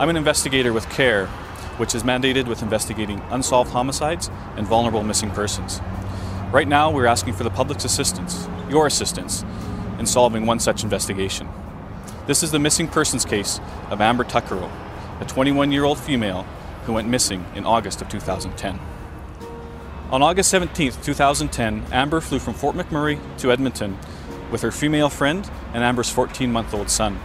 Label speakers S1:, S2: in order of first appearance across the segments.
S1: I'm an investigator with KARE, which is mandated with investigating unsolved homicides and vulnerable missing persons. Right now, we're asking for the public's assistance, your assistance, in solving one such investigation. This is the missing persons case of Amber Tuccaro, a 21 year old female who went missing in August of 2010. On August 17, 2010, Amber flew from Fort McMurray to Edmonton with her female friend and Amber's 14 month old son.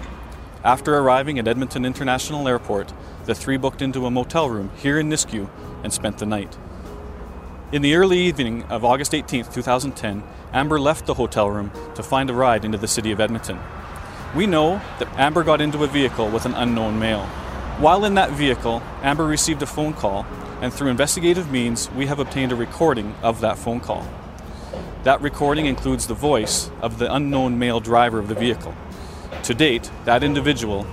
S1: After arriving at Edmonton International Airport, the three booked into a motel room here in Nisku and spent the night. In the early evening of August 18, 2010, Amber left the hotel room to find a ride into the city of Edmonton. We know that Amber got into a vehicle with an unknown male. While in that vehicle, Amber received a phone call and through investigative means, we have obtained a recording of that phone call. That recording includes the voice of the unknown male driver of the vehicle. To date, that individual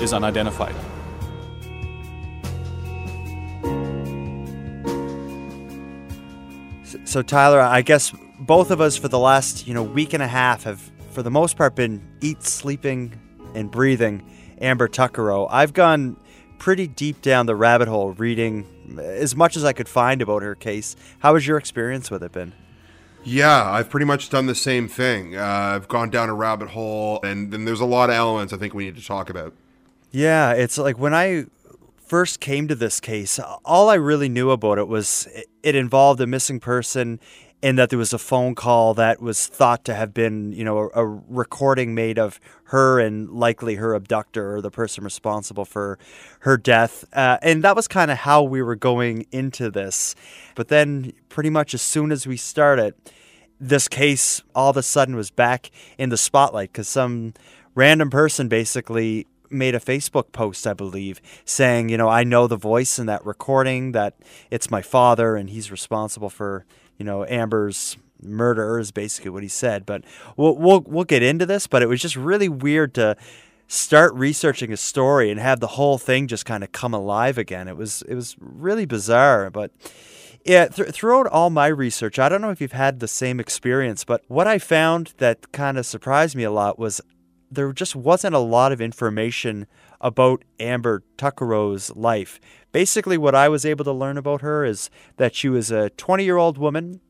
S1: is unidentified.
S2: So, Tyler, I guess both of us for the last you know week and a half have, for the most part, been eat, sleeping, and breathing Amber Tuccaro. I've gone pretty deep down the rabbit hole reading as much as I could find about her case. How has your experience with it been?
S3: Yeah, I've pretty much done the same thing. Uh, I've gone down a rabbit hole, and then there's a lot of elements I think we need to talk about.
S2: Yeah, it's like when I first came to this case, all I really knew about it was it involved a missing person and that there was a phone call that was thought to have been, you know, a, recording made of her and likely her abductor or the person responsible for her death. Uh, and that was kind of how we were going into this. But then, pretty much as soon as we started, this case all of a sudden was back in the spotlight because some random person basically made a Facebook post, I believe, saying, you know, I know the voice in that recording, that it's my father and he's responsible for you know, Amber's murder is basically what he said. But we'll we'll we'll get into this. But it was just really weird to start researching a story and have the whole thing just kind of come alive again. It was it was really bizarre, but. Yeah, th- throughout all my research, I don't know if you've had the same experience, but what I found that kind of surprised me a lot was there just wasn't a lot of information about Amber Tuccaro's life. Basically, what I was able to learn about her is that she was a 20 year old woman,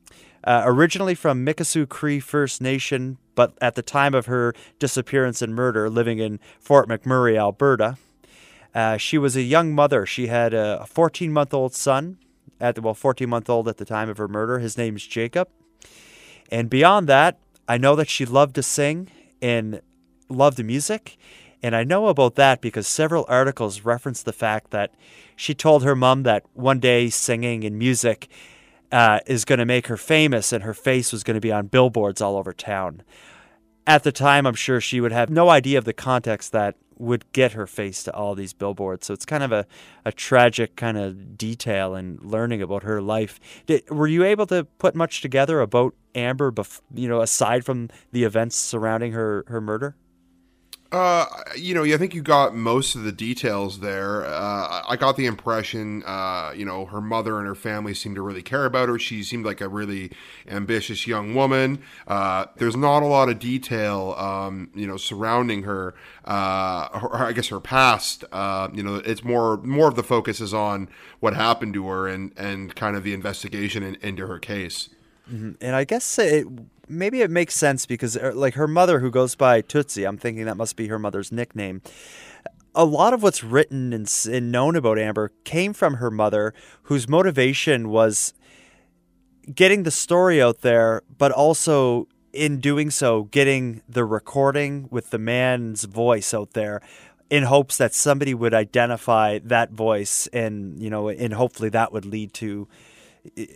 S2: uh, originally from Mikisew Cree First Nation, but at the time of her disappearance and murder, living in Fort McMurray, Alberta. Uh, she was a young mother. She had a 14 month old son, at the, well, 14 month old at the time of her murder. His name's Jacob. And beyond that, I know that she loved to sing and loved music. And I know about that because several articles reference the fact that she told her mom that one day singing and music uh, is going to make her famous and her face was going to be on billboards all over town. At the time, I'm sure she would have no idea of the context that would get her face to all these billboards. So it's kind of a, a tragic kind of detail in learning about her life. Did, were you able to put much together about Amber, bef- you know, aside from the events surrounding her, her murder?
S3: Uh, you know, I think you got most of the details there. Uh, I got the impression, uh, you know, her mother and her family seemed to really care about her. She seemed like a really ambitious young woman. Uh, there's not a lot of detail, um, you know, surrounding her. Uh, her, I guess her past. Uh, you know, it's more more of the focus is on what happened to her and and kind of the investigation in, into her case.
S2: Mm-hmm. And I guess it maybe it makes sense because uh, like her mother who goes by Tootsie, I'm thinking that must be her mother's nickname. A lot of what's written and, and known about Amber came from her mother, whose motivation was getting the story out there, but also in doing so, getting the recording with the man's voice out there in hopes that somebody would identify that voice and, you know, and hopefully that would lead to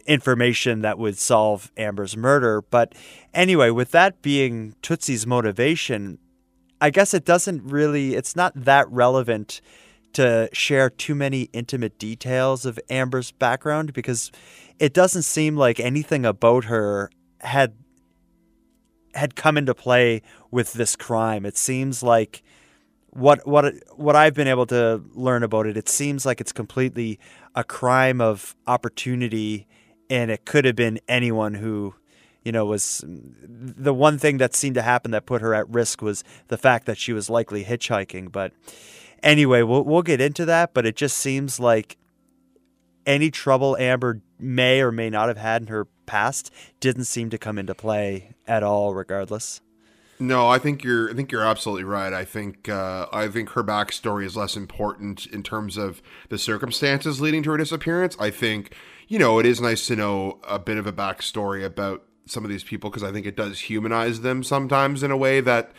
S2: information that would solve Amber's murder. But anyway, with that being Tootsie's motivation, I guess it doesn't really, it's not that relevant to share too many intimate details of Amber's background because it doesn't seem like anything about her had had come into play with this crime. It seems like what what what I've been able to learn about it, it seems like it's completely a crime of opportunity, and it could have been anyone who, you know, was the one thing that seemed to happen that put her at risk was the fact that she was likely hitchhiking. But anyway, we'll we'll get into that. But it just seems like any trouble Amber may or may not have had in her past didn't seem to come into play at all, regardless.
S3: No, I think you're. I think you're absolutely right. I think. Uh, I think her backstory is less important in terms of the circumstances leading to her disappearance. I think, you know, it is nice to know a bit of a backstory about some of these people because I think it does humanize them sometimes in a way that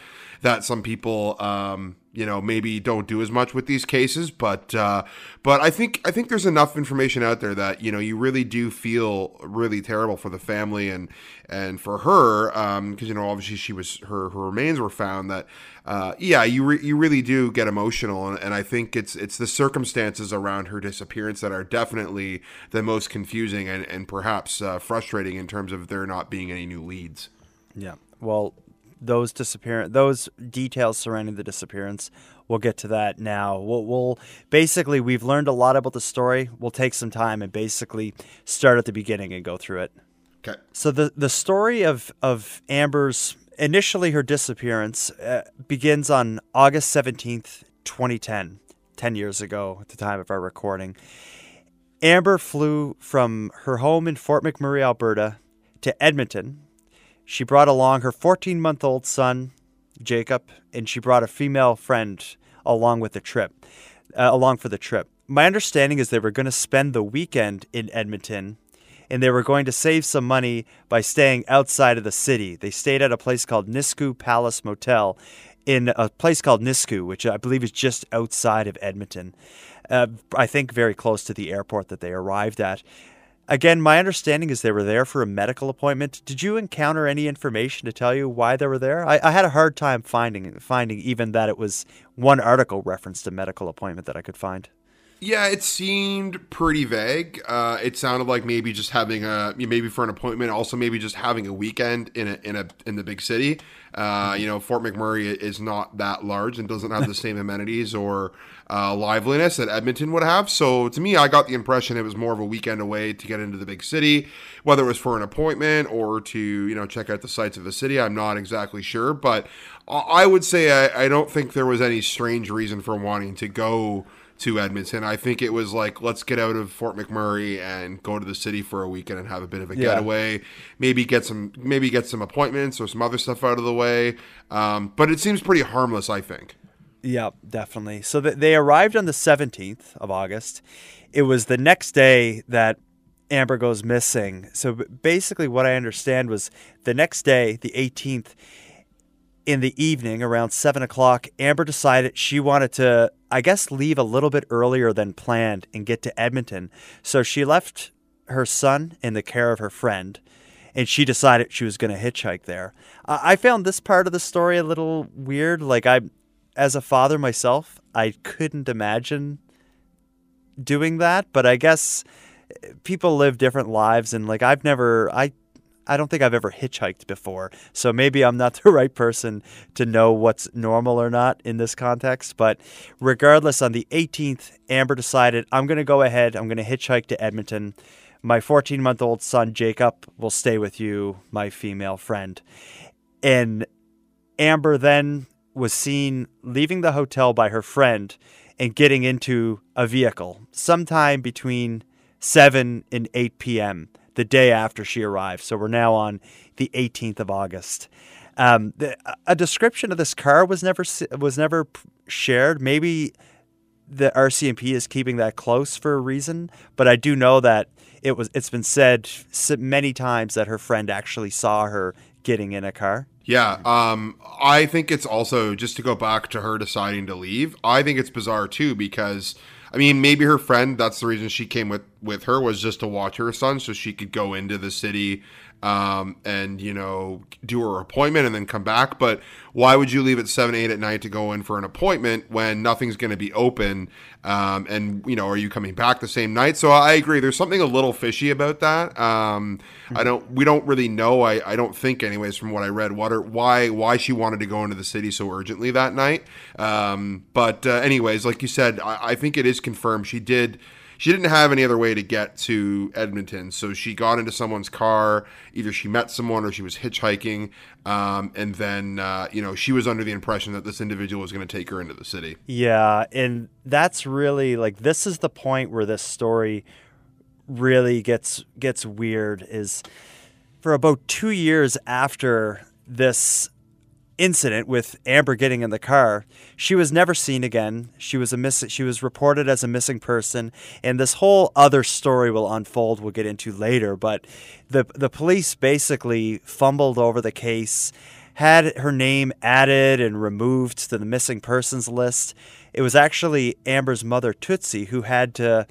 S3: that some people, um, you know, maybe don't do as much with these cases. But uh, but I think I think there's enough information out there that you know you really do feel really terrible for the family and and for her because um, you know obviously she was her her remains were found that uh, yeah you re- you really do get emotional and, and I think it's it's the circumstances around her disappearance that are definitely the most confusing and and perhaps uh, frustrating in terms of there not being any new leads.
S2: Yeah. Well, those disappearance, those details surrounding the disappearance. We'll get to that now. We'll, we'll, basically we've learned a lot about the story. We'll take some time and basically start at the beginning and go through it.
S3: Okay.
S2: So the the story of of Amber's initially her disappearance uh, begins on August seventeenth, twenty ten. 10 years ago at the time of our recording. Amber flew from her home in Fort McMurray, Alberta, to Edmonton, she brought along her 14 month old son, Jacob, and she brought a female friend along with the trip, uh, along for the trip. My understanding is they were going to spend the weekend in Edmonton and they were going to save some money by staying outside of the city. They stayed at a place called Nisku Palace Motel in a place called Nisku, which I believe is just outside of Edmonton. Uh, I think very close to the airport that they arrived at. Again, my understanding is they were there for a medical appointment. Did you encounter any information to tell you why they were there? I, I, had a hard time finding finding even that it was one article referenced a medical appointment that I could find.
S3: Yeah, it seemed pretty vague. Uh, it sounded like maybe just having a maybe for an appointment, also maybe just having a weekend in a in a in the big city. Uh, you know, Fort McMurray is not that large and doesn't have the same amenities or uh, liveliness that Edmonton would have. So to me, I got the impression it was more of a weekend away to get into the big city, whether it was for an appointment or to you know check out the sights of the city. I'm not exactly sure, but I would say I, I don't think there was any strange reason for wanting to go to Edmonton. I think it was like, let's get out of Fort McMurray and go to the city for a weekend and have a bit of a yeah. getaway. Maybe get some, maybe get some appointments or some other stuff out of the way. Um, but it seems pretty harmless, I think.
S2: Yeah, definitely. So they arrived on the 17th of August. It was the next day that Amber goes missing. So basically, what I understand was the next day, the 18th, in the evening around seven o'clock, Amber decided she wanted to, I guess, leave a little bit earlier than planned and get to Edmonton. So she left her son in the care of her friend and she decided she was going to hitchhike there. I found this part of the story a little weird. Like, I, as a father myself, I couldn't imagine doing that, but I guess eh, people live different lives and like I've never I I don't think I've ever hitchhiked before. So maybe I'm not the right person to know what's normal or not in this context. But regardless, on the 18th, Amber decided I'm going to go ahead. I'm going to hitchhike to Edmonton. My 14 month old son, Jacob, will stay with you, my female friend. And Amber then was seen leaving the hotel by her friend and getting into a vehicle sometime between 7 and 8 p.m the day after she arrived. So we're now on the 18th of August. Um, the, a description of this car was never was never shared. Maybe the RCMP is keeping that close for a reason, but I do know that it was. It's been said many times that her friend actually saw her getting in a car.
S3: Yeah, um, I think it's also just to go back to her deciding to leave. I think it's bizarre too because I mean, maybe her friend. That's the reason she came with with her was just to watch her son, so she could go into the city um, and you know do her appointment and then come back. But why would you leave at seven, eight at night to go in for an appointment when nothing's going to be open? Um, and you know, are you coming back the same night? So I agree. There's something a little fishy about that. Um, mm-hmm. I don't. We don't really know. I, I don't think, anyways, from what I read, what why why she wanted to go into the city so urgently that night. Um, but uh, anyways, like you said, I, I think it is confirmed she did she didn't have any other way to get to Edmonton, so she got into someone's car. Either she met someone or she was hitchhiking, um, and then uh, you know she was under the impression that this individual was going to take her into the city.
S2: Yeah, and that's really like this is the point where this story really gets gets weird. Is for about two years after this incident with Amber getting in the car, she was never seen again. She was a miss- she was reported as a missing person, and this whole other story will unfold. We'll get into later, but the the police basically fumbled over the case, had her name added and removed to the missing persons list. It was actually Amber's mother Tootsie who had to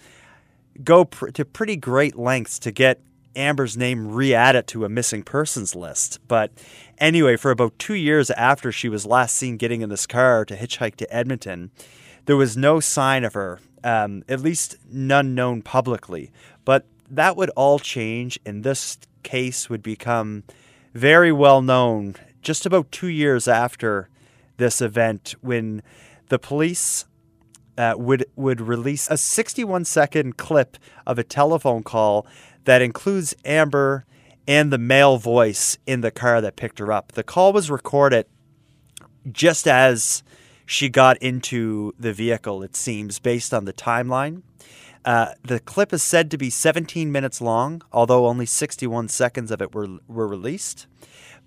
S2: go pr- to pretty great lengths to get Amber's name re added to a missing persons list. But anyway, for about two years after she was last seen getting in this car to hitchhike to Edmonton, there was no sign of her, um, at least none known publicly. But that would all change, and this case would become very well known just about two years after this event when the police uh, would would release a 61 second clip of a telephone call that includes Amber and the male voice in the car that picked her up. The call was recorded just as she got into the vehicle, it seems, based on the timeline. Uh, the clip is said to be 17 minutes long, although only 61 seconds of it were, were released.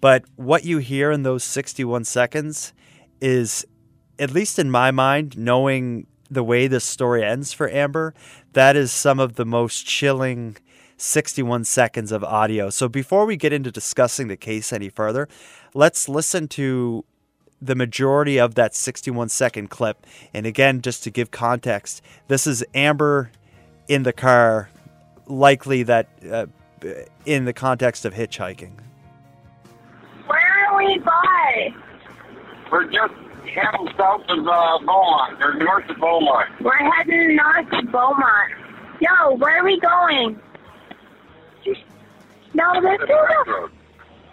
S2: But what you hear in those 61 seconds is, at least in my mind, knowing the way this story ends for Amber, that is some of the most chilling 61 seconds of audio. So before we get into discussing the case any further, let's listen to the majority of that 61 second clip. And again, just to give context, this is Amber in the car, likely that uh, in the context of hitchhiking.
S4: Where are we by?
S5: We're just heading south of uh, Beaumont, or north of Beaumont.
S4: We're heading north of Beaumont. Yo, where are we going? No, this is a.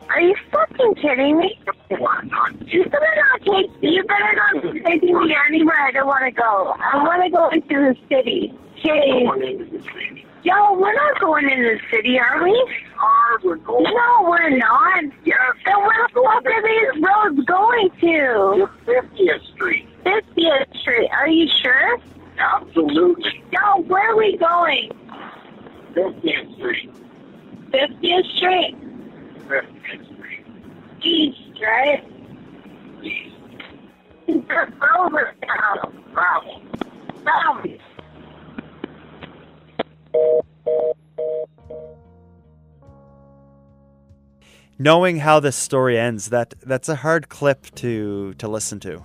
S4: Are you fucking kidding me? You better not take. You better not taking me anywhere I don't want to go. I want to go into the city. Jeez. Yo, we're not going into the city, are we?
S5: Are we're going?
S4: No, we're not.
S5: Yes.
S4: Then where, what are these roads going to?
S5: 50th Street.
S4: 50th Street. Are you sure?
S5: Absolutely.
S4: Yo, where are we going?
S5: 50th Street.
S4: 50th Street.
S5: 50th Street.
S4: East, right?
S5: East.
S4: Over down.
S5: Bravo.
S4: Down.
S2: Knowing how this story ends, that that's a hard clip to to listen to.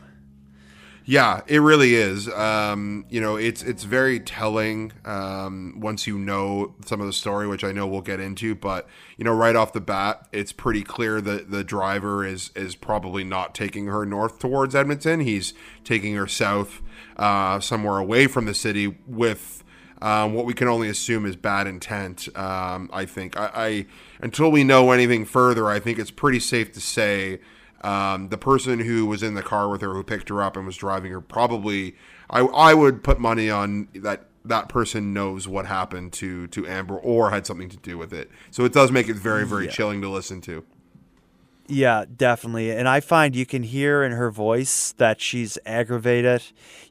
S3: Yeah, it really is. Um, you know, it's it's very telling um, once you know some of the story, which I know we'll get into. But you know, right off the bat, it's pretty clear that the driver is is probably not taking her north towards Edmonton. He's taking her south, uh, somewhere away from the city, with um, what we can only assume is bad intent. Um, I think. I, I until we know anything further, I think it's pretty safe to say um, the person who was in the car with her, who picked her up and was driving her, probably I I would put money on that that person knows what happened to to Amber or had something to do with it. So it does make it very very yeah. chilling to listen to.
S2: Yeah, definitely. And I find you can hear in her voice that she's aggravated.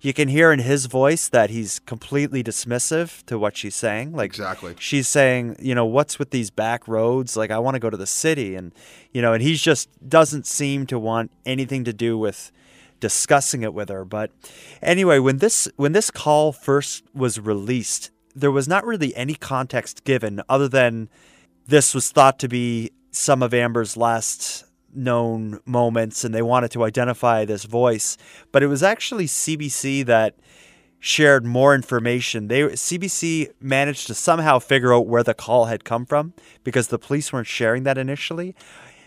S2: You can hear in his voice that he's completely dismissive to what she's saying. Like
S3: Exactly.
S2: She's saying, you know, what's with these back roads? Like I want to go to the city and you know, and he just doesn't seem to want anything to do with discussing it with her. But anyway, when this when this call first was released, there was not really any context given other than this was thought to be some of Amber's last known moments and they wanted to identify this voice. But it was actually CBC that shared more information. They CBC managed to somehow figure out where the call had come from because the police weren't sharing that initially.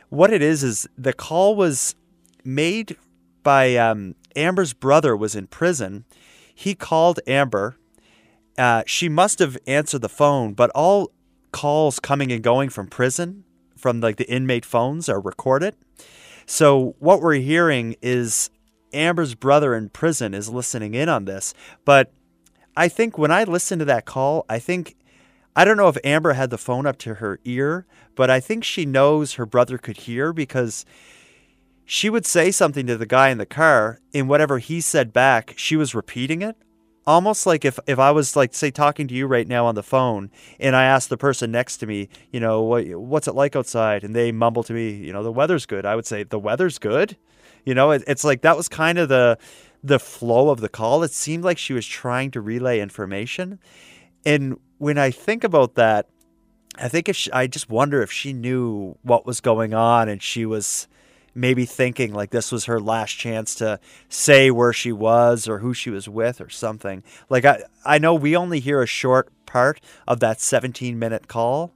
S2: What it is is the call was made by um, Amber's brother was in prison. He called Amber. Uh, she must have answered the phone, but all calls coming and going from prison, from like the inmate phones, are recorded. So what we're hearing is Amber's brother in prison is listening in on this. But I think when I listened to that call, I think I don't know if Amber had the phone up to her ear, but I think she knows her brother could hear because she would say something to the guy in the car, and whatever he said back, she was repeating it. Almost like if, if I was like say talking to you right now on the phone and I asked the person next to me, you know, what what's it like outside and they mumble to me, you know, the weather's good. I would say the weather's good. You know, it, it's like that was kind of the the flow of the call. It seemed like she was trying to relay information. And when I think about that, I think if she, I just wonder if she knew what was going on and she was maybe thinking like this was her last chance to say where she was or who she was with or something. Like I I know we only hear a short part of that 17 minute call,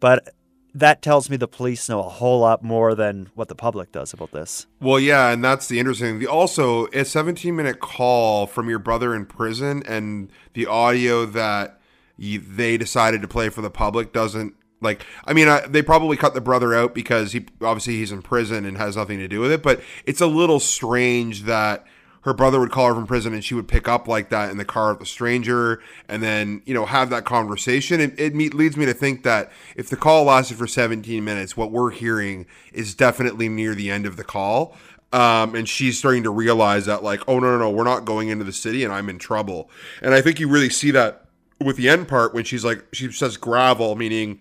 S2: but that tells me the police know a whole lot more than what the public does about this.
S3: Well, yeah, and that's the interesting. The also a 17 minute call from your brother in prison, and the audio that they decided to play for the public doesn't like. I mean, I, they probably cut the brother out because he obviously he's in prison and has nothing to do with it. But it's a little strange that her brother would call her from prison and she would pick up like that in the car of a stranger and then you know have that conversation it, it me- leads me to think that if the call lasted for 17 minutes what we're hearing is definitely near the end of the call um, and she's starting to realize that like oh no no no we're not going into the city and i'm in trouble and i think you really see that with the end part when she's like she says gravel meaning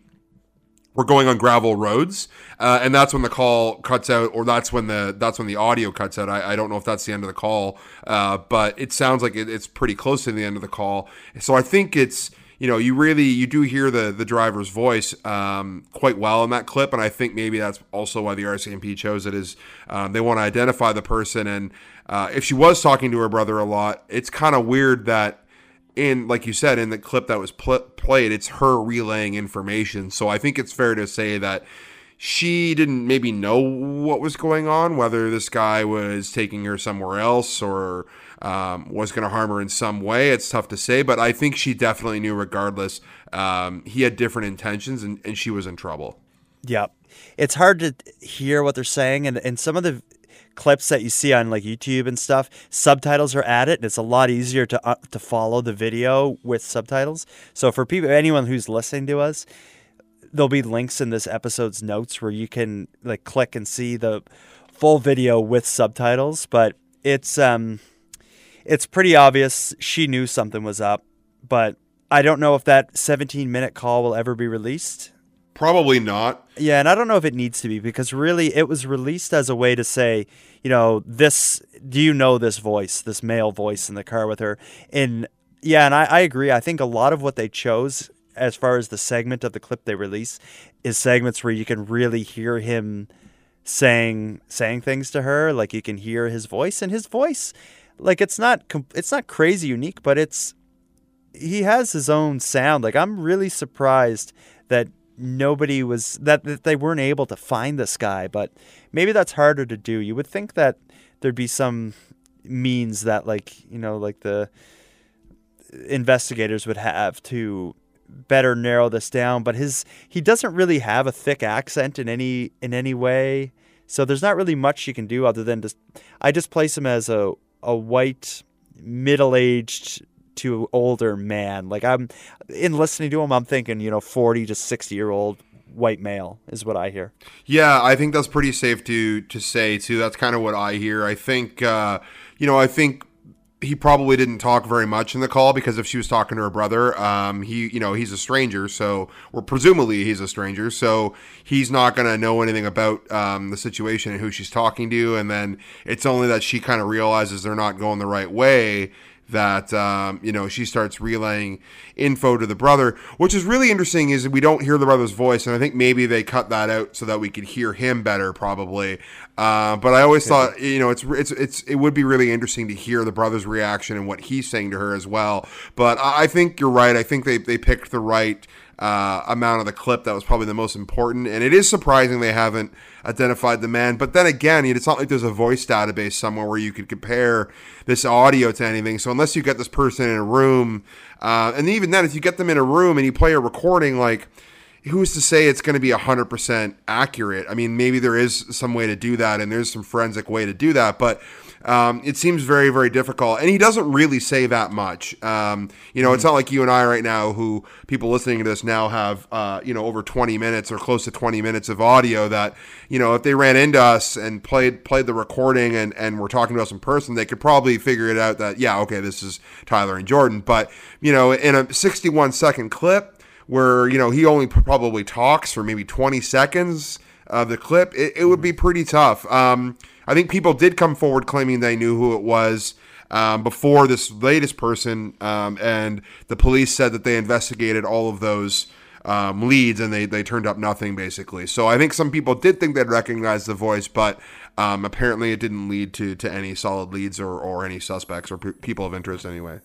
S3: we're going on gravel roads, uh, and that's when the call cuts out, or that's when the that's when the audio cuts out. I, I don't know if that's the end of the call, uh, but it sounds like it, it's pretty close to the end of the call. So I think it's you know you really you do hear the the driver's voice um, quite well in that clip, and I think maybe that's also why the RCMP chose it is um, they want to identify the person, and uh, if she was talking to her brother a lot, it's kind of weird that in like you said in the clip that was pl- played it's her relaying information. So i think it's fair to say that she didn't maybe know what was going on whether this guy was taking her somewhere else or um, was going to harm her in some way. It's tough to say but i think she definitely knew regardless. Um, he had different intentions and, and she was in trouble.
S2: Yeah it's hard to hear what they're saying and, and some of the clips that you see on like YouTube and stuff, subtitles are added, and it's a lot easier to uh, to follow the video with subtitles. So for people, anyone who's listening to us, there'll be links in this episode's notes where you can like click and see the full video with subtitles. But it's um, it's pretty obvious she knew something was up, but I don't know if that 17 minute call will ever be released.
S3: Probably not.
S2: Yeah, and I don't know if it needs to be because really it was released as a way to say, you know, this do you know this voice, this male voice in the car with her? And yeah, and I, I agree. I think a lot of what they chose as far as the segment of the clip they release is segments where you can really hear him saying saying things to her like you can hear his voice and his voice like it's not it's not crazy unique but it's he has his own sound like i'm really surprised that nobody was that, that they weren't able to find this guy but maybe that's harder to do. You would think that there'd be some means that like you know like the investigators would have to better narrow this down but his he doesn't really have a thick accent in any in any way. So there's not really much you can do other than just i just place him as a a white middle-aged to older man. Like I'm in listening to him, I'm thinking, you know, 40 to 60 year old white male is what I hear.
S3: Yeah, I think that's pretty safe to to say too. That's kind of what I hear. I think uh, you know, I think he probably didn't talk very much in the call because if she was talking to her brother, um, he, you know, he's a stranger, so or presumably he's a stranger, so he's not going to know anything about um, the situation and who she's talking to. And then it's only that she kind of realizes they're not going the right way that um, you know she starts relaying info to the brother which is really interesting is we don't hear the brother's voice and i think maybe they cut that out so that we could hear him better probably. Uh, but i always thought you know it's, it's it's it would be really interesting to hear the brother's reaction and what he's saying to her as well. But i, I think you're right. I think they, they picked the right uh, amount of the clip that was probably the most important. And it is surprising they haven't identified the man. But then again, it's not like there's a voice database somewhere where you could compare this audio to anything. So unless you get this person in a room, uh, and even then, if you get them in a room and you play a recording, like who's to say it's going to be 100% accurate? I mean, maybe there is some way to do that, and there's some forensic way to do that, but um, it seems very, very difficult. And he doesn't really say that much. Um, you know, mm-hmm. it's not like you and I right now, who people listening to this now have, uh, you know, over 20 minutes or close to 20 minutes of audio that, you know, if they ran into us and played played the recording and, and were talking to us in person, they could probably figure it out that, yeah, okay, this is Tyler and Jordan. But, you know, in a 61 second clip where, you know, he only probably talks for maybe 20 seconds of the clip, it, it would be pretty tough. Um, I think people did come forward claiming they knew who it was. Um, before this latest person, um, and the police said that they investigated all of those um, leads and they, they turned up nothing basically. So I think some people did think they'd recognize the voice, but um, apparently it didn't lead to, to any solid leads or, or any suspects or p- people of interest anyway.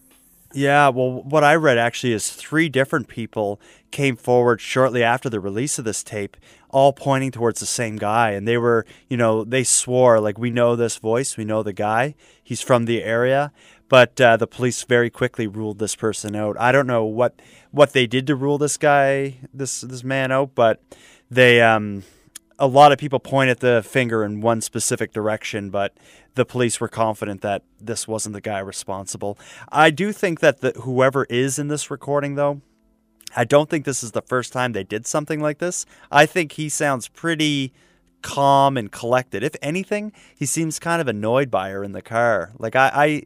S2: Yeah, well, what I read actually is three different people came forward shortly after the release of this tape, all pointing towards the same guy. And they were, you know, they swore, like, we know this voice, we know the guy, he's from the area. But uh, the police very quickly ruled this person out. I don't know what what they did to rule this guy, this this man out, but they um, a lot of people point at the finger in one specific direction, but the police were confident that this wasn't the guy responsible. I do think that the, whoever is in this recording, though, I don't think this is the first time they did something like this. I think he sounds pretty calm and collected. If anything, he seems kind of annoyed by her in the car. Like I, I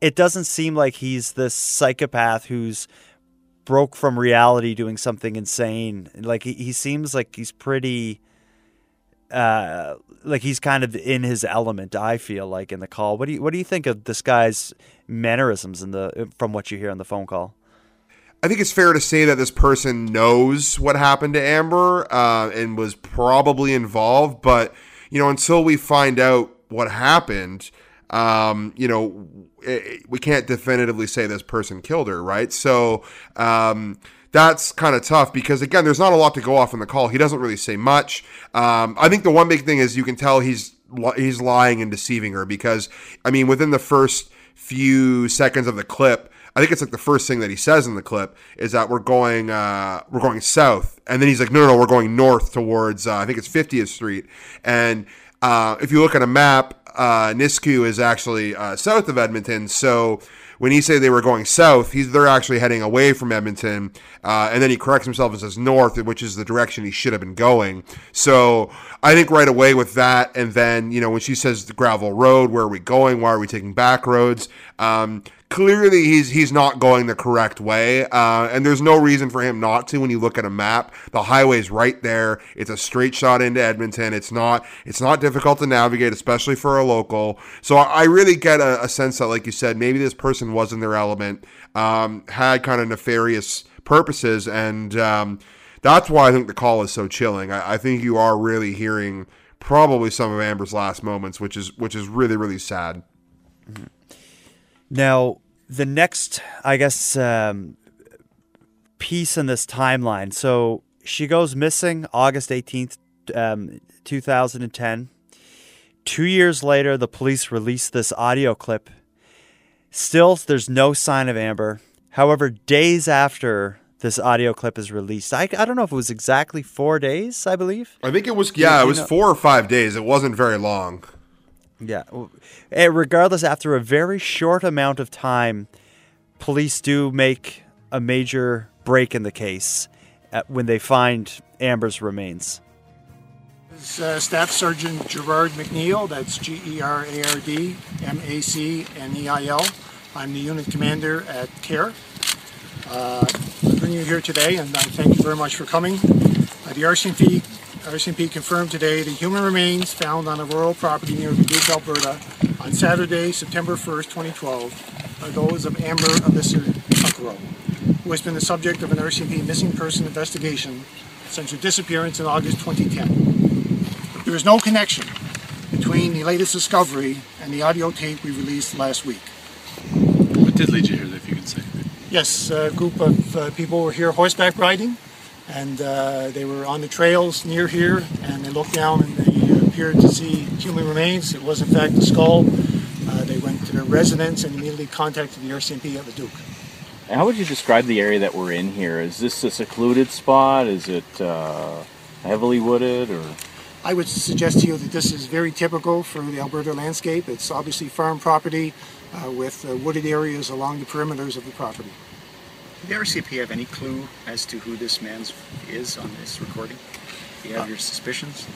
S2: it doesn't seem like he's this psychopath who's broke from reality doing something insane. Like he, he seems like he's pretty uh, like he's kind of in his element. I feel like in the call. What do you what do you think of this guy's mannerisms in the from what you hear on the phone call?
S3: I think it's fair to say that this person knows what happened to Amber uh, and was probably involved, but you know, until we find out what happened, um, you know, it, we can't definitively say this person killed her, right? So. Um, that's kind of tough because again, there's not a lot to go off in the call. He doesn't really say much. Um, I think the one big thing is you can tell he's he's lying and deceiving her because I mean, within the first few seconds of the clip. I think it's like the first thing that he says in the clip is that we're going uh, we're going south, and then he's like, no, no, no we're going north towards uh, I think it's 50th Street, and uh, if you look at a map, uh, Nisku is actually uh, south of Edmonton, so when he said they were going south, he's they're actually heading away from Edmonton, uh, and then he corrects himself and says north, which is the direction he should have been going. So I think right away with that, and then you know when she says the gravel road, where are we going? Why are we taking back roads? Um, clearly he's he's not going the correct way, uh, and there's no reason for him not to. When you look at a map, the highway's right there. It's a straight shot into Edmonton. It's not it's not difficult to navigate, especially for a local. So I really get a, a sense that, like you said, maybe this person was in their element, um, had kind of nefarious purposes, and um, that's why I think the call is so chilling. I, I think you are really hearing probably some of Amber's last moments, which is which is really really sad.
S2: Mm-hmm. Now, the next, I guess, um, piece in this timeline. So she goes missing August 18th, um, 2010. Two years later, the police release this audio clip. Still, there's no sign of Amber. However, days after this audio clip is released, I, I don't know if it was exactly four days, I believe.
S3: I think it was, yeah, it was four or five days. It wasn't very long.
S2: Yeah. Regardless, after a very short amount of time, police do make a major break in the case when they find Amber's remains.
S6: Uh, Staff Sergeant Gerard McNeil, that's G E R A R D M A C N E I L. I'm the unit commander at KARE. Uh, I bring you here today, and I thank you very much for coming. Uh, the RCMP RCMP confirmed today the human remains found on a rural property near Dubuque, Alberta on Saturday, September 1st, 2012 are those of Amber Alyssa Tuccaro, who has been the subject of an RCMP missing person investigation since her disappearance in August 2010. There is no connection between the latest discovery and the audio tape we released last week.
S7: What did lead you here, if you can say?
S6: Yes, a group of uh, people were here horseback riding, and uh, they were on the trails near here, and they looked down and they appeared to see human remains. It was in fact a skull. Uh, they went to their residence and immediately contacted the RCMP at Leduc.
S8: How would you describe the area that we're in here? Is this a secluded spot? Is it uh, heavily wooded, or?
S6: I would suggest to you that this is very typical for the Alberta landscape. It's obviously farm property uh, with uh, wooded areas along the perimeters of the property.
S9: Did the RCP have any clue as to who this man is on this recording? Do you have your suspicions?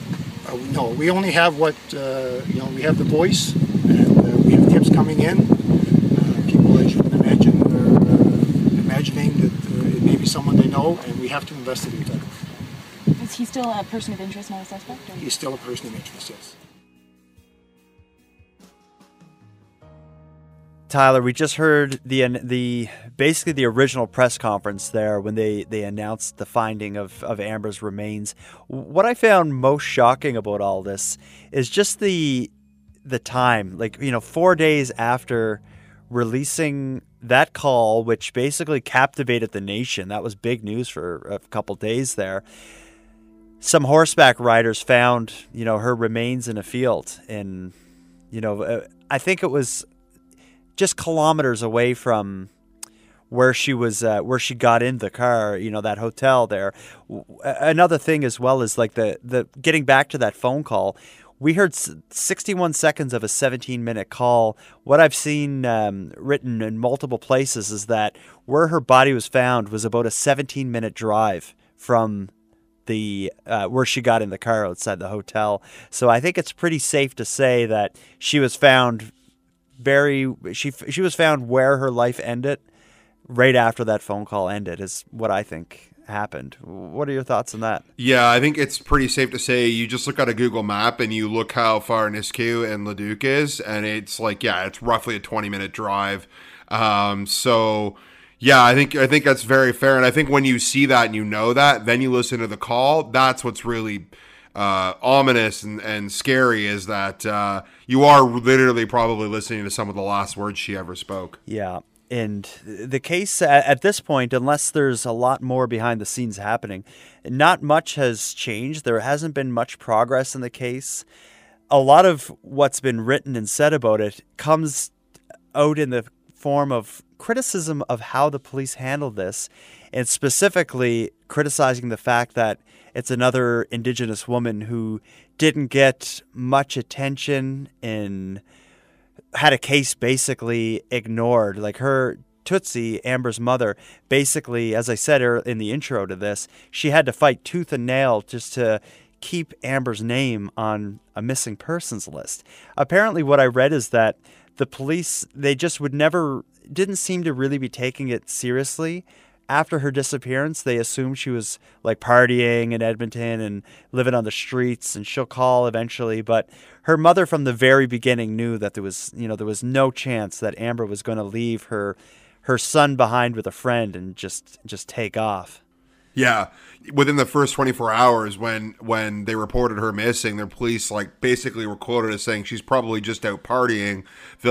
S6: Uh, no, we only have what, uh, you know, we have the voice and uh, we have tips coming in. Uh, people, as you can imagine, are uh, imagining that uh, it may be someone they know and we have to investigate that.
S10: Is he still a person of interest, not a suspect? Or?
S6: He's still a person of interest, yes.
S2: Tyler, we just heard the the basically the original press conference there when they, they announced the finding of, of Amber's remains. What I found most shocking about all this is just the the time, like you know, four days after releasing that call, which basically captivated the nation. That was big news for a couple days there. Some horseback riders found, you know, her remains in a field, and you know, uh, I think it was just kilometers away from where she was uh, where she got in the car you know that hotel there. Another thing as well is like the the getting back to that phone call we heard 61 seconds of a 17 minute call. What i've seen um, written in multiple places is that where her body was found was about a 17 minute drive from the uh, where she got in the car outside the hotel. So i think it's pretty safe to say that she was found very she she was found where her life ended right after that phone call ended is what I think happened. What are your thoughts on that?
S3: Yeah, I think it's pretty safe to say you just look at a Google map and you look how far Nisku and Leduc is, and it's like yeah, it's roughly a twenty minute drive. Um, so yeah, I think I think that's very fair, and I think when you see that and you know that, then you listen to the call. That's what's really uh, ominous and, and scary is that uh, you are literally probably listening to some of the last words she ever spoke.
S2: Yeah. And the case at this point, unless there's a lot more behind the scenes happening, not much has changed. There hasn't been much progress in the case. A lot of what's been written and said about it comes out in the form of criticism of how the police handled this, and specifically criticizing the fact that it's another Indigenous woman who didn't get much attention and had a case basically ignored. Like her Tootsie, Amber's mother, basically, as I said in the intro to this, she had to fight tooth and nail just to keep Amber's name on a missing persons list. Apparently, what I read is that the police, they just would never, didn't seem to really be taking it seriously after her disappearance, they assumed she was like partying in Edmonton and living on the streets, and she'll call eventually. But her mother, from the very beginning, knew that there was, you know, there was no chance that Amber was going to leave her her son behind with a friend and just just take off.
S3: Yeah, within the first 24 hours, when when they reported her missing, the police like basically were quoted as saying she's probably just out partying.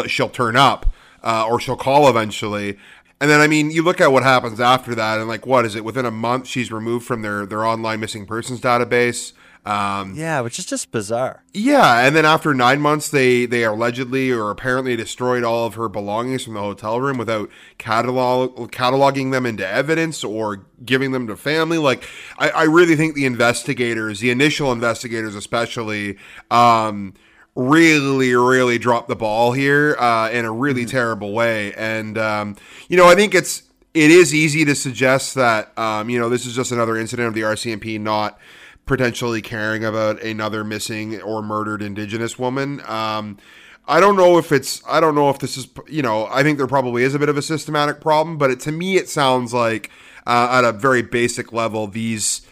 S3: She'll turn up. Uh, or she'll call eventually. And then I mean, you look at what happens after that, and like, what is it? Within a month, she's removed from their their online missing persons database. Um,
S2: yeah, which is just bizarre.
S3: Yeah, and then after nine months, they they allegedly or apparently destroyed all of her belongings from the hotel room without catalog cataloging them into evidence or giving them to family. Like, I, I really think the investigators, the initial investigators especially, um, really, really dropped the ball here uh, in a really mm-hmm. terrible way. And um, you know, I think it's it is easy to suggest that um, you know this is just another incident of the RCMP not potentially caring about another missing or murdered Indigenous woman. Um, I don't know if it's I don't know if this is you know I think there probably is a bit of a systematic problem, but it, to me it sounds like uh, at a very basic level these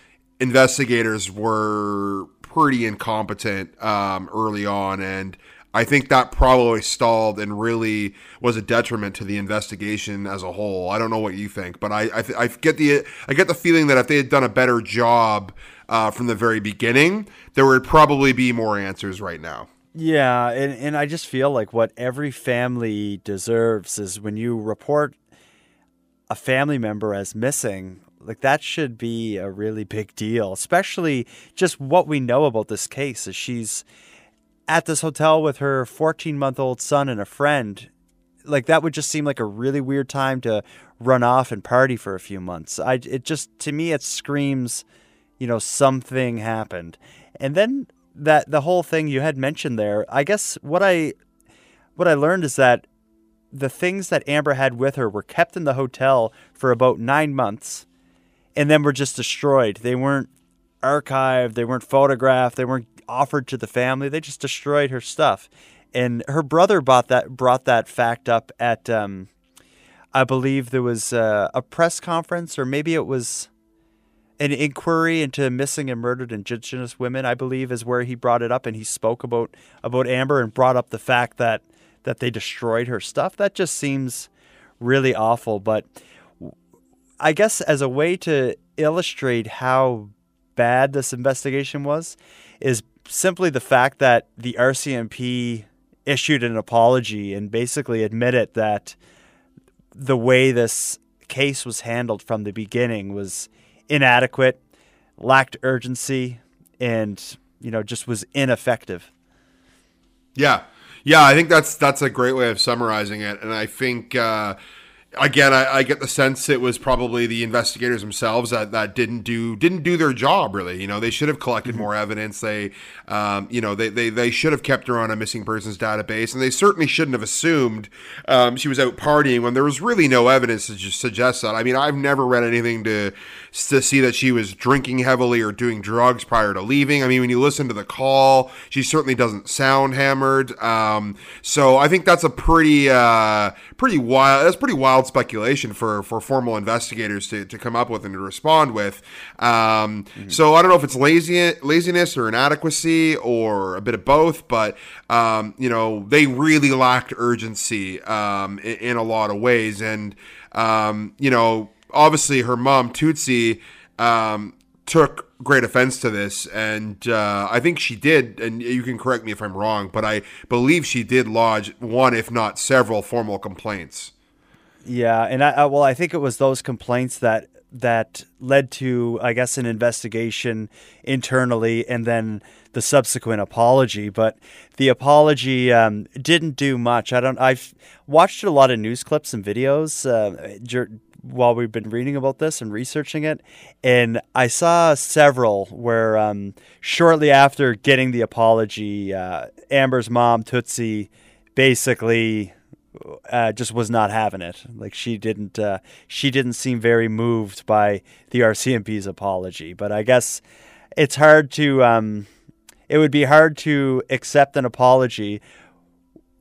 S3: investigators were pretty incompetent um, early on, and I think that probably stalled and really was a detriment to the investigation as a whole. I don't know what you think, but I I, th- I get the I get the feeling that if they had done a better job uh, from the very beginning, there would probably be more answers right now.
S2: Yeah, and, and I just feel like what every family deserves is when you report a family member as missing, like that should be a really big deal, especially just what we know about this case is she's at this hotel with her 14 month old son and a friend. Like that would just seem like a really weird time to run off and party for a few months. I it just to me it screams, you know, something happened. And then that the whole thing you had mentioned there, I guess what I what I learned is that the things that Amber had with her were kept in the hotel for about 9 months and then were just destroyed. They weren't archived, they weren't photographed, they weren't offered to the family. They just destroyed her stuff. And her brother bought that brought that fact up at um, I believe there was a, a press conference or maybe it was an inquiry into missing and murdered indigenous women i believe is where he brought it up and he spoke about about amber and brought up the fact that that they destroyed her stuff that just seems really awful but i guess as a way to illustrate how bad this investigation was is simply the fact that the rcmp issued an apology and basically admitted that the way this case was handled from the beginning was inadequate, lacked urgency, and you know just was ineffective.
S3: Yeah, yeah, I think that's that's a great way of summarizing it, and I think. Uh, again, I, I, get the sense it was probably the investigators themselves that, that didn't do didn't do their job really. You know, they should have collected mm-hmm. more evidence. They, um, you know, they, they they should have kept her on a missing persons database, and they certainly shouldn't have assumed um, she was out partying when there was really no evidence to suggest that. I mean, I've never read anything to to see that she was drinking heavily or doing drugs prior to leaving. I mean, when you listen to the call, she certainly doesn't sound hammered. Um, so I think that's a pretty uh, pretty wild. That's pretty wild speculation for for formal investigators to, to come up with and to respond with. Um, mm-hmm. So I don't know if it's lazy laziness or inadequacy or a bit of both, but um, you know they really lacked urgency um, in, in, a lot of ways, and um, you know obviously her mom Tootsie um, took great offense to this, and uh, I think she did. And you can correct me if I'm wrong, but I believe she did lodge one, if not several, formal complaints.
S2: Yeah, and I, well, I think it was those complaints that that led to, I guess, an investigation internally, and then the subsequent apology. But the apology um, didn't do much. I don't. I've watched a lot of news clips and videos uh, while we've been reading about this and researching it, and I saw several where um, shortly after getting the apology, uh, Amber's mom Tootsie basically uh, just was not having it. Like she didn't uh, she didn't seem very moved by the RCMP's apology. But I guess it's hard to um, it would be hard to accept an apology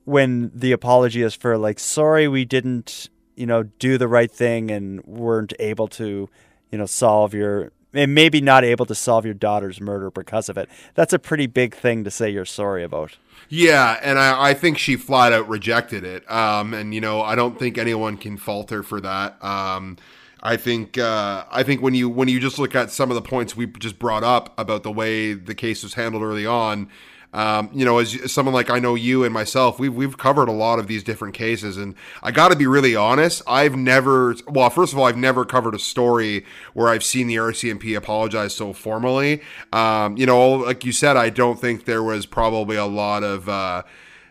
S2: when the apology is for like sorry we didn't you know do the right thing and weren't able to you know solve your and maybe not able to solve your daughter's murder because of it. That's a pretty big thing to say you're sorry about.
S3: Yeah, and I, I think she flat out rejected it. Um, and you know, I don't think anyone can fault her for that. Um, I think uh, I think when you when you just look at some of the points we just brought up about the way the case was handled early on, um, you know, as someone like I know you and myself, we've we've covered a lot of these different cases, and I got to be really honest. I've never, well, first of all, I've never covered a story where I've seen the RCMP apologize so formally. Um, you know, like you said, I don't think there was probably a lot of. Uh,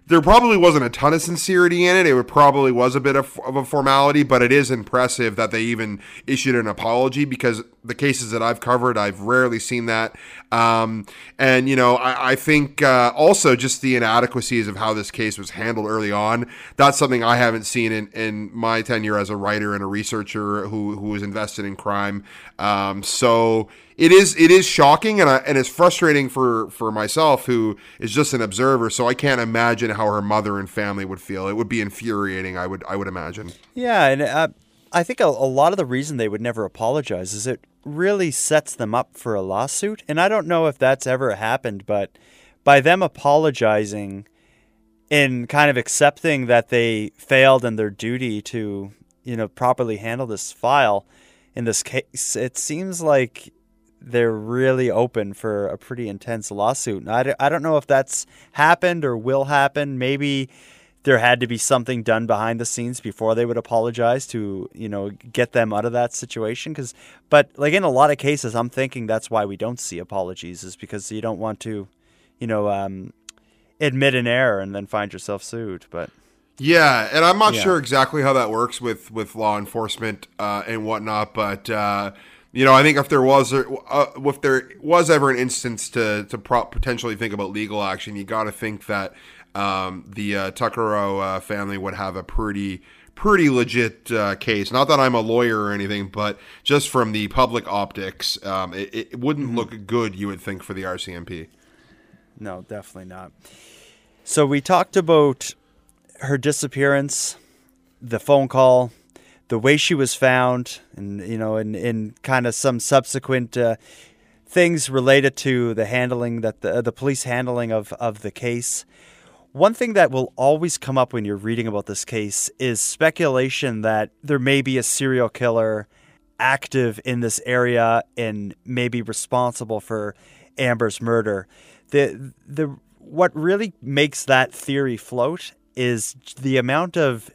S3: there probably wasn't a ton of sincerity in it. It probably was a bit of, of, a formality, but it is impressive that they even issued an apology because the cases that I've covered, I've rarely seen that. Um, and, you know, I, I think uh, also just the inadequacies of how this case was handled early on. That's something I haven't seen in, in my tenure as a writer and a researcher who, who was invested in crime. Um, so, it is it is shocking and I, and it's frustrating for for myself who is just an observer. So I can't imagine how her mother and family would feel. It would be infuriating. I would I would imagine.
S2: Yeah, and uh, I think a, a lot of the reason they would never apologize is it really sets them up for a lawsuit. And I don't know if that's ever happened, but by them apologizing, and kind of accepting that they failed in their duty to, you know, properly handle this file in this case, it seems like they're really open for a pretty intense lawsuit. And I, d- I don't know if that's happened or will happen. Maybe there had to be something done behind the scenes before they would apologize to, you know, get them out of that situation. Cause, but like in a lot of cases, I'm thinking that's why we don't see apologies is because you don't want to, you know, um, admit an error and then find yourself sued. But
S3: Yeah, and I'm not
S2: Yeah.
S3: sure exactly how that works with with law enforcement uh, and whatnot, but uh, you know, I think if there was uh, if there was ever an instance to to pro- potentially think about legal action, you got to think that um, the uh, Tuccaro uh, family would have a pretty pretty legit uh, case. Not that I'm a lawyer or anything, but just from the public optics, um, it, it wouldn't look good. You would think for the RCMP.
S2: No, definitely not. So we talked about her disappearance, the phone call, the way she was found, and you know, and in kind of some subsequent uh, things related to the handling that the the police handling of of the case. One thing that will always come up when you're reading about this case is speculation that there may be a serial killer active in this area and maybe responsible for Amber's murder. The the what really makes that theory float is the amount of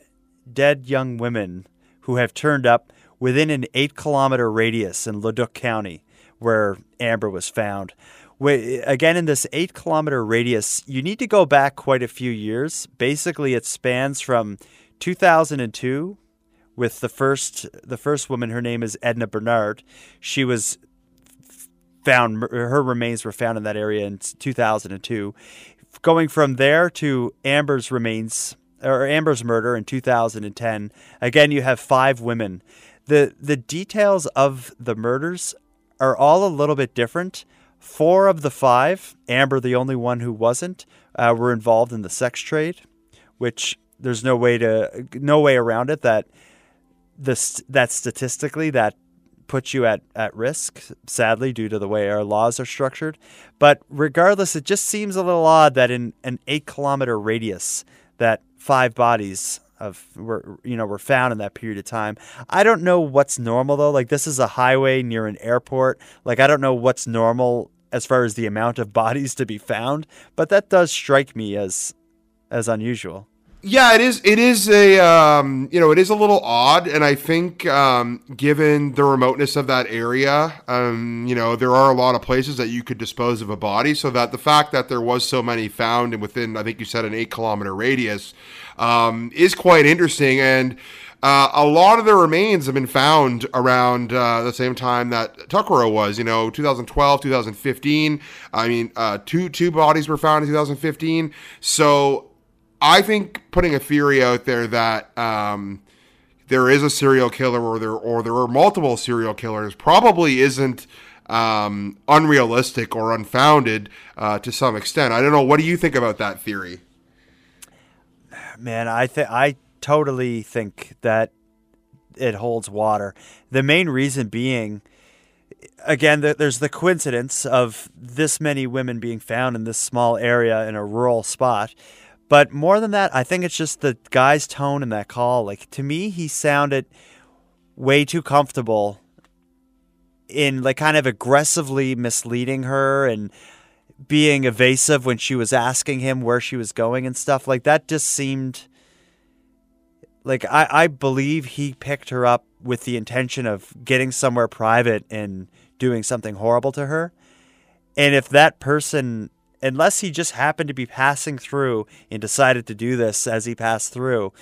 S2: dead young women who have turned up within an eight kilometer radius in Leduc County where Amber was found. Wh- Again, in this eight kilometer radius, you need to go back quite a few years. Basically, it spans from 2002 with the first the first woman. Her name is Edna Bernard. She was found her remains were found in that area in 2002 going from there to amber's remains or amber's murder in 2010 again you have five women. The the details of the murders are all a little bit different. Four of the five amber the only one who wasn't uh, were involved in the sex trade which there's no way to no way around it that this that statistically that puts you at, at risk, sadly, due to the way our laws are structured. But regardless, it just seems a little odd that in an eight kilometer radius, that five bodies of were you know were found in that period of time. I don't know what's normal though. Like this is a highway near an airport. Like I don't know what's normal as far as the amount of bodies to be found, but that does strike me as as unusual.
S3: Yeah, it is. It is a um, you know, it is a little odd, and I think um, given the remoteness of that area, um, you know, there are a lot of places that you could dispose of a body. So that the fact that there was so many found and within, I think you said, an eight kilometer radius, um, is quite interesting. And uh, a lot of the remains have been found around uh, the same time that Tuccaro was. You know, 2012, 2015. I mean, uh, two two bodies were found in 2015. So. I think putting a theory out there that um, there is a serial killer or there or there are multiple serial killers probably isn't um, unrealistic or unfounded uh, to some extent. I don't know. What do you think about that theory?
S2: Man, I think I totally think that it holds water. The main reason being, again, th- there's the coincidence of this many women being found in this small area in a rural spot. But more than that, I think it's just the guy's tone in that call. Like to me, he sounded way too comfortable in like kind of aggressively misleading her and being evasive when she was asking him where she was going and stuff like that just seemed like I, I believe he picked her up with the intention of getting somewhere private and doing something horrible to her. And if that person unless he just happened to be passing through and decided to do this as he passed through,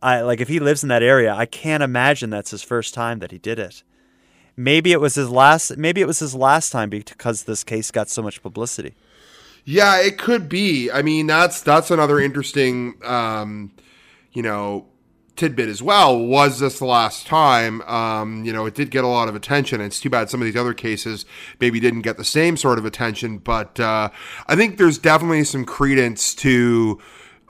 S2: I like if he lives in that area, I can't imagine that's his first time that he did it. Maybe it was his last maybe it was his last time because this case got so much publicity.
S3: Yeah, it could be. I mean, that's that's another interesting, um, you know, tidbit as well. Was this the last time? Um, you know, it did get a lot of attention. It's too bad some of these other cases maybe didn't get the same sort of attention. But uh, I think there's definitely some credence to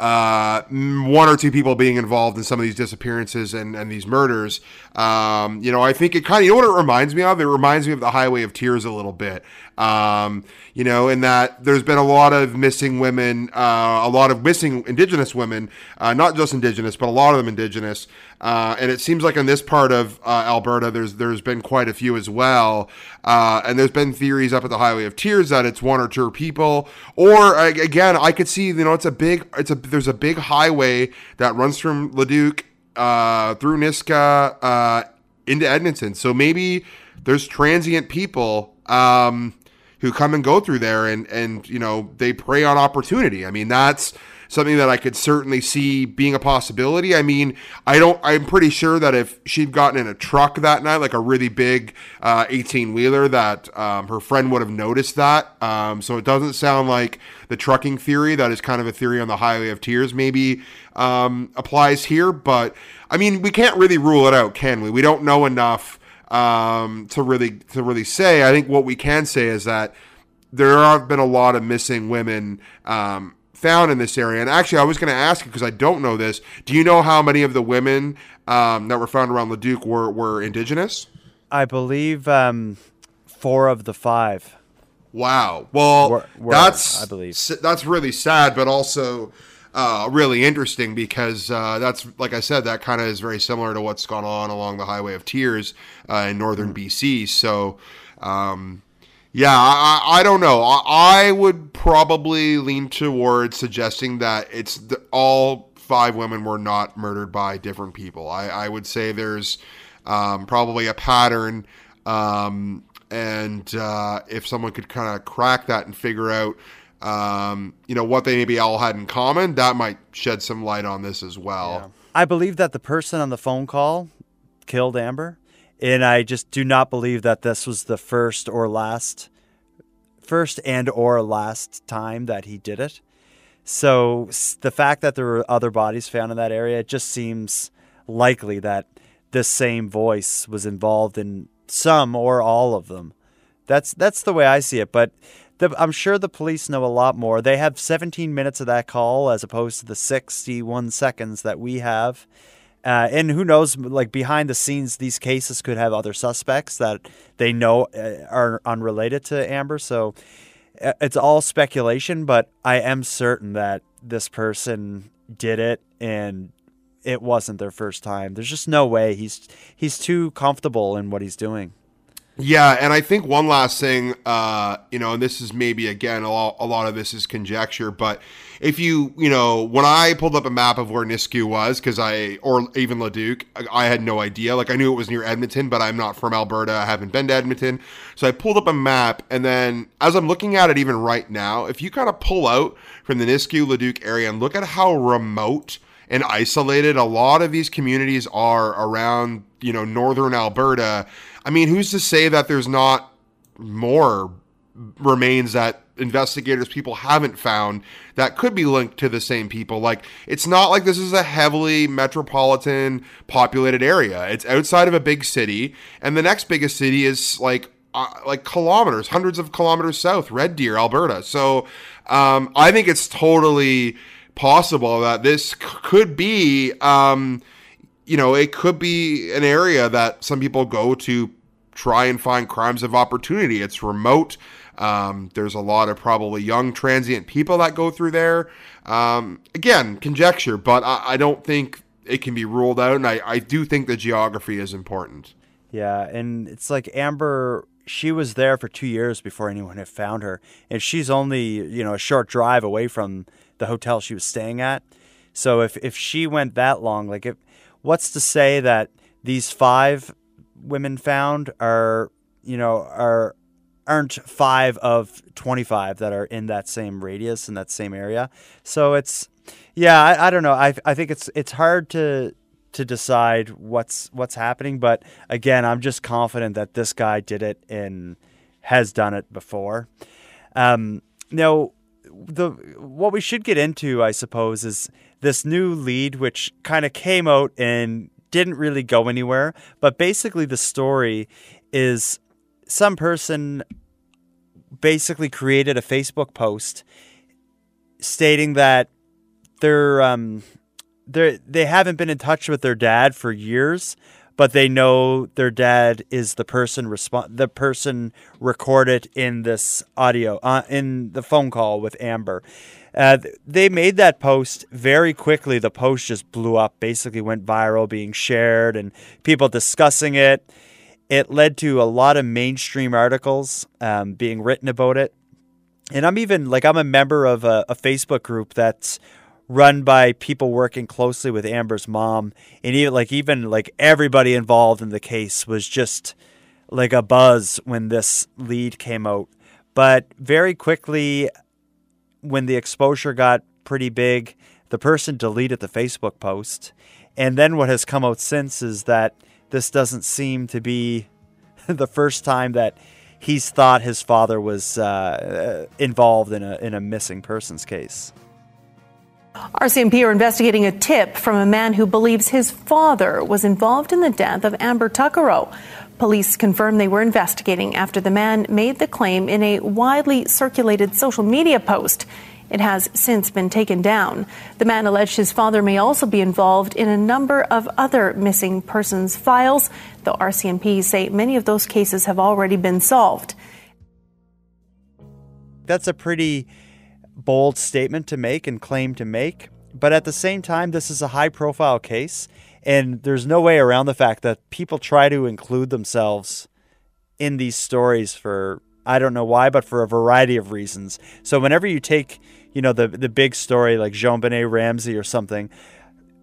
S3: uh, one or two people being involved in some of these disappearances and, and these murders. Um, you know, I think it kind of, you know what it reminds me of? It reminds me of the Highway of Tears a little bit. Um, you know, in that there's been a lot of missing women, uh, a lot of missing Indigenous women, uh, not just Indigenous, but a lot of them Indigenous. Uh, and it seems like in this part of uh, Alberta, there's there's been quite a few as well. Uh, and there's been theories up at the Highway of Tears that it's one or two people, or again, I could see you know it's a big it's a there's a big highway that runs from Leduc uh, through Nisku into Edmonton. So maybe there's transient people. Um, who come and go through there and and you know they prey on opportunity. I mean that's something that I could certainly see being a possibility. I mean, I don't. I'm pretty sure that if she'd gotten in a truck that night, like a really big 18 uh, wheeler, that um, her friend would have noticed that. Um, so it doesn't sound like the trucking theory that is kind of a theory on the Highway of Tears maybe um, applies here. But I mean, we can't really rule it out, can we? We don't know enough um, to really to really say. I think what we can say is that there have been a lot of missing women um, found in this area. And actually, I was going to ask you because I don't know this. Do you know how many of the women um, that were found around Leduc were were indigenous?
S2: I believe um, four of the five.
S3: Wow. Well,
S2: Were- were,
S3: that's
S2: I believe.
S3: that's really sad, but also uh, really interesting because uh, that's like I said, that kind of is very similar to what's gone on along the Highway of Tears uh, in northern BC. So. Um, yeah, I, I I don't know. I, I would probably lean towards suggesting that it's the, all five women were not murdered by different people. I, I would say there's um, probably a pattern, um, and uh, if someone could kind of crack that and figure out, um, you know, what they maybe all had in common, that might shed some light on this as well.
S2: I believe that the person on the phone call killed Amber, and I just do not believe that this was the first or last, first and or last time that he did it. So the fact that there were other bodies found in that area, it just seems likely that this same voice was involved in some or all of them. That's that's the way I see it. But the, I'm sure the police know a lot more. They have 17 minutes of that call as opposed to the 61 seconds that we have. Uh, and who knows? Like behind the scenes, these cases could have other suspects that they know uh, are unrelated to Amber. So uh, it's all speculation. But I am certain that this person did it, and it wasn't their first time. There's just no way. He's he's too comfortable in what he's doing.
S3: Yeah, and I think one last thing, uh, you know, and this is maybe again a lot, a lot of this is conjecture, but if you, you know, when I pulled up a map of where Nisku was, because I, or even Leduc, I, I had no idea. Like I knew it was near Edmonton, but I'm not from Alberta. I haven't been to Edmonton, so I pulled up a map, and then as I'm looking at it, even right now, if you kind of pull out from the Nisku Leduc area and look at how remote and isolated a lot of these communities are around, you know, northern Alberta. I mean, who's to say that there's not more remains that investigators people haven't found that could be linked to the same people? Like it's not like this is a heavily metropolitan populated area. It's outside of a big city and the next biggest city is like uh, like kilometers hundreds of kilometers south red deer alberta. So um, i think it's totally possible that this c- could be um, you know it could be an area that some people go to try and find crimes of opportunity it's remote um, there's a lot of probably young transient people that go through there. Um, again, conjecture, but I, I don't think it can be ruled out. And I, I do think the geography is important.
S2: Yeah, and it's like Amber. She was there for two years before anyone had found her, and she's only you know a short drive away from the hotel she was staying at. So if if she went that long, like if what's to say that these five women found are you know are aren't five of 25 that are in that same radius in that same area? So it's yeah i, I don't know. I, I think it's it's hard to to decide what's what's happening but again i'm just confident that this guy did it and has done it before. Um now the what we should get into i suppose is this new lead which kind of came out and didn't really go anywhere but basically the story is some person basically created a Facebook post stating that they're um they they haven't been in touch with their dad for years, but they know their dad is the person respond the person recorded in this audio uh, in the phone call with Amber. Uh, they made that post very quickly. The post just blew up, basically went viral, being shared, and people discussing it. It led to a lot of mainstream articles um, being written about it. And I'm even like, I'm a member of a, a Facebook group that's run by people working closely with Amber's mom. And even like, even like everybody involved in the case was just like a buzz when this lead came out. But very quickly, when the exposure got pretty big, the person deleted the Facebook post. And then what has come out since is that this doesn't seem to be the first time that he's thought his father was uh, involved in a, in a missing persons case.
S11: RCMP are investigating a tip from a man who believes his father was involved in the death of Amber Tuccaro. Police confirmed they were investigating after the man made the claim in a widely circulated social media post. It has since been taken down. The man alleged his father may also be involved in a number of other missing persons files, though RCMP say many of those cases have already been solved.
S2: That's a pretty bold statement to make and claim to make. But at the same time, this is a high profile case, and there's no way around the fact that people try to include themselves in these stories for I don't know why, but for a variety of reasons. So whenever you take, you know, the the big story like JonBenét Ramsey or something,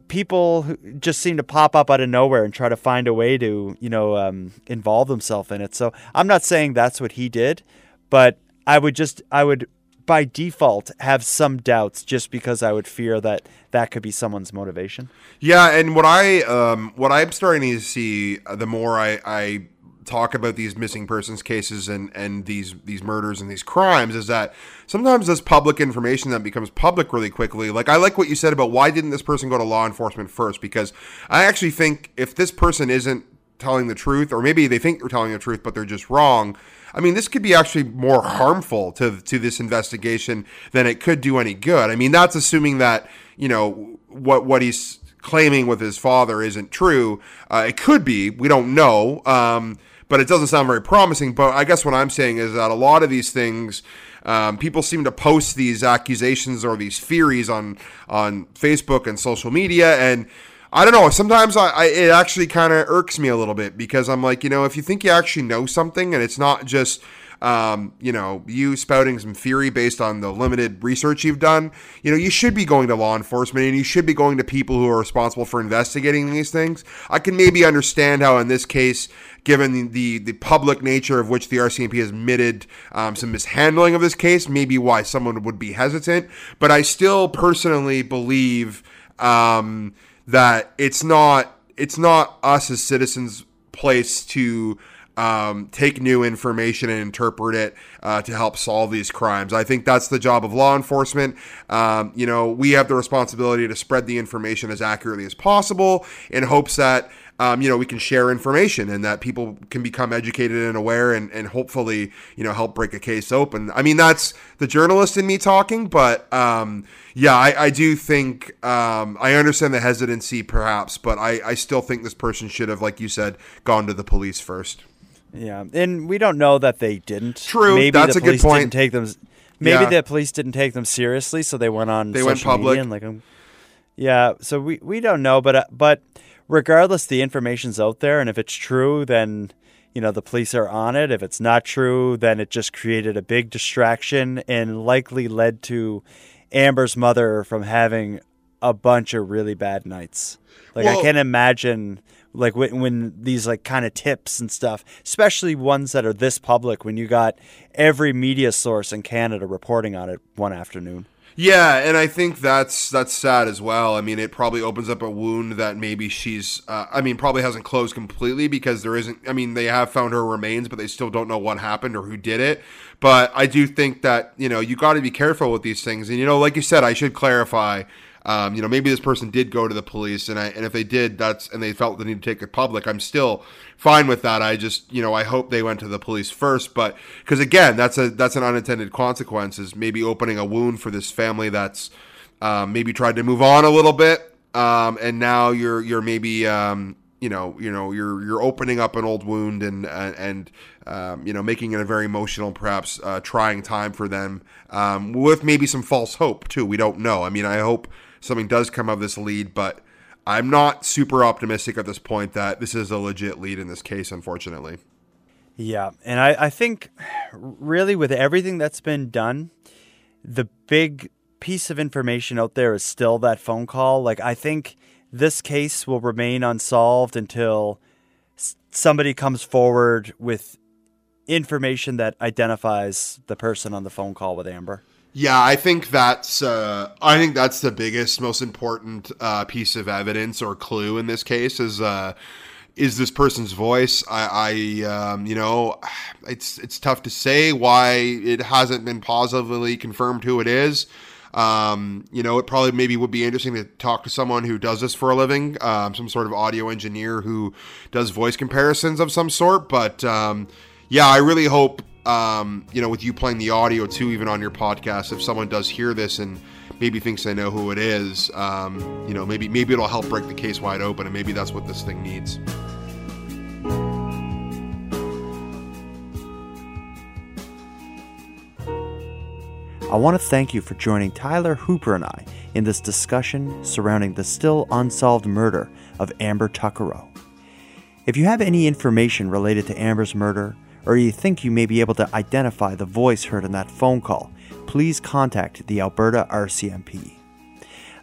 S2: people just seem to pop up out of nowhere and try to find a way to, you know, um, involve themselves in it. So I'm not saying that's what he did, but I would just I would by default have some doubts just because I would fear that that could be someone's motivation.
S3: Yeah, and what I um, what I'm starting to see uh, the more I, I talk about these missing persons cases and and these these murders and these crimes is that sometimes this public information that becomes public really quickly like i like what you said about why didn't this person go to law enforcement first because i actually think if this person isn't telling the truth or maybe they think they're telling the truth but they're just wrong I mean, this could be actually more harmful to to this investigation than it could do any good. I mean, that's assuming that you know what what he's claiming with his father isn't true. Uh, it could be. We don't know. Um, but it doesn't sound very promising. But I guess what I'm saying is that a lot of these things. Um, people seem to post these accusations or these theories on on Facebook and social media, and I don't know. Sometimes I, I it actually kind of irks me a little bit because I'm like, you know, if you think you actually know something and it's not just um, you know, you spouting some theory based on the limited research you've done, you know, you should be going to law enforcement and you should be going to people who are responsible for investigating these things. I can maybe understand how, in this case, given the, the, public nature of which the RCMP has admitted um, some mishandling of this case, maybe why someone would be hesitant. But I still personally believe um, that it's not it's not us as citizens' place to um, take new information and interpret it uh, to help solve these crimes. I think that's the job of law enforcement. Um, you know, we have the responsibility to spread the information as accurately as possible in hopes that. Um, you know, we can share information and that people can become educated and aware and, and hopefully, you know, help break a case open. I mean, that's the journalist in me talking, but um, yeah, I, I, do think um, I understand the hesitancy perhaps, but I, I still think this person should have, like you said, gone to the police first.
S2: Yeah, and we don't know that they didn't.
S3: True,
S2: maybe
S3: that's
S2: the
S3: a good
S2: police
S3: point.
S2: Didn't take them. Maybe
S3: Yeah.
S2: the police didn't take them seriously, so they went on.
S3: They went public.
S2: media and like, um, yeah. So we we don't know, but uh, but regardless, the information's out there, and if it's true, then you know the police are on it. If it's not true, then it just created a big distraction and likely led to Amber's mother from having a bunch of really bad nights. Like I can't imagine like when, when these like kind of tips and stuff, especially ones that are this public when you got every media source in Canada reporting on it one afternoon.
S3: Yeah, and I think that's that's sad as well. I mean, it probably opens up a wound that maybe she's. Uh, I mean, probably hasn't closed completely because there isn't. I mean, they have found her remains, but they still don't know what happened or who did it. But I do think that you know you got to be careful with these things, and you know, like you said, I should clarify. Um, you know, maybe this person did go to the police, and I and if they did, that's and they felt the need to take it public. I'm still fine with that. I just, you know, I hope they went to the police first, but because again, that's a that's an unintended consequence. Is maybe opening a wound for this family that's um, maybe tried to move on a little bit, um, and now you're you're maybe um, you know, you know, you're you're opening up an old wound and and, um, you know making it a very emotional, perhaps uh, trying time for them, um, with maybe some false hope too. We don't know. I mean, I hope something does come of this lead, but I'm not super optimistic at this point that this is a legit lead in this case. Unfortunately.
S2: Yeah, and I, I think really with everything that's been done, the big piece of information out there is still that phone call. Like I think this case will remain unsolved until somebody comes forward with information that identifies the person on the phone call with Amber.
S3: Yeah, I think that's uh, I think that's the biggest, most important uh, piece of evidence or clue in this case is uh, is this person's voice. I, I um, you know, it's it's tough to say why it hasn't been positively confirmed who it is. Um, you know, it probably maybe would be interesting to talk to someone who does this for a living, um, some sort of audio engineer who does voice comparisons of some sort. But um, yeah, I really hope, um, you know, with you playing the audio too, even on your podcast, if someone does hear this and maybe thinks they know who it is, um, you know, maybe maybe it'll help break the case wide open, and maybe that's what this thing needs.
S2: I want to thank you for joining Tyler Hooper and I in this discussion surrounding the still unsolved murder of Amber Tuccaro. If you have any information related to Amber's murder, or you think you may be able to identify the voice heard in that phone call, please contact the Alberta RCMP.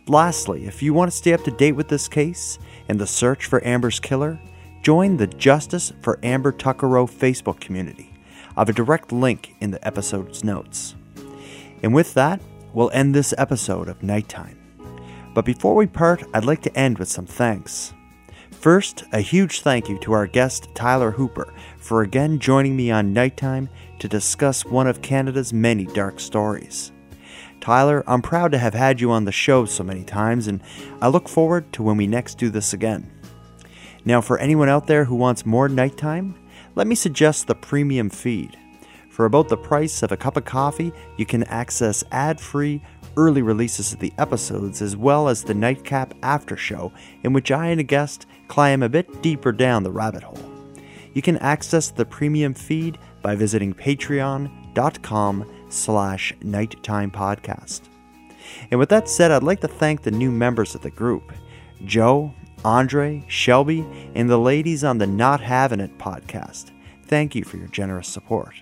S2: Lastly, if you want to stay up to date with this case and the search for Amber's killer, join the Justice for Amber Tuccaro Facebook community. I have a direct link in the episode's notes. And with that, we'll end this episode of Nighttime. But before we part, I'd like to end with some thanks. First, a huge thank you to our guest Tyler Hooper for again joining me on Nighttime to discuss one of Canada's many dark stories. Tyler, I'm proud to have had you on the show so many times, and I look forward to when we next do this again. Now, for anyone out there who wants more nighttime, let me suggest the premium feed. For about the price of a cup of coffee, you can access ad free, early releases of the episodes as well as the Nightcap After Show, in which I and a guest climb a bit deeper down the rabbit hole. You can access the premium feed by visiting patreon.com slash nighttime podcast. And with that said, I'd like to thank the new members of the group Joe, Andre, Shelby, and the ladies on the Not Having It podcast. Thank you for your generous support.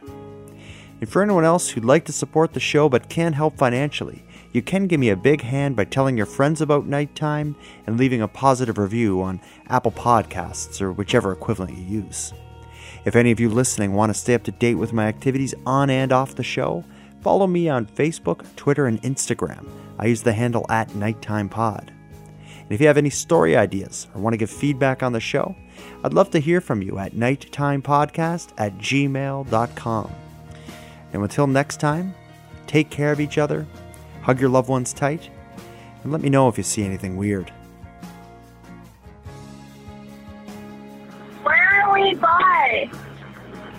S2: And for anyone else who'd like to support the show but can't help financially, you can give me a big hand by telling your friends about Nighttime and leaving a positive review on Apple Podcasts or whichever equivalent you use. If any of you listening want to stay up to date with my activities on and off the show, follow me on Facebook, Twitter, and Instagram. I use the handle at Nighttime Pod. And if you have any story ideas or want to give feedback on the show, I'd love to hear from you at nighttimepodcast at gmail.com. And until next time, take care of each other, hug your loved ones tight, and let me know if you see anything weird.
S4: Where are we by?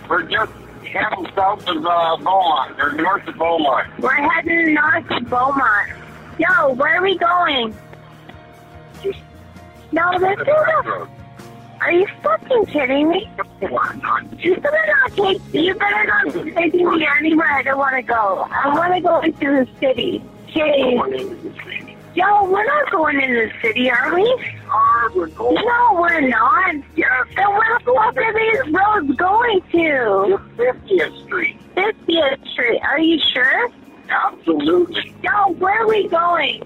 S5: We're just heading south of uh, Beaumont, or north of Beaumont.
S4: We're heading north of Beaumont. Yo, where are we going? No, this is a... Are you fucking kidding me? You better not take. You better not be taking me anywhere I don't want to go. I want to go into the city. Jeez. Yo, we're not going in the city, are we? No, we're not. Yes. Then what, what are these roads going to?
S5: 50th Street.
S4: 50th Street. Are you sure?
S5: Absolutely.
S4: Yo, where are we going?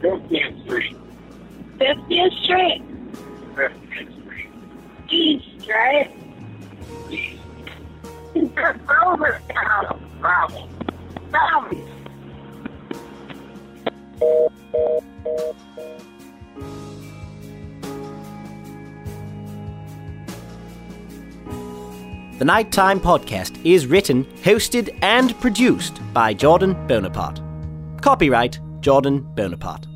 S5: 50th Street.
S4: 50th Street.
S5: 50th Street.
S4: East, right? Over town.
S5: Bravo.
S4: Bravo.
S12: The Nighttime Podcast is written, hosted, and produced by Jordan Bonaparte. Copyright Jordan Bonaparte.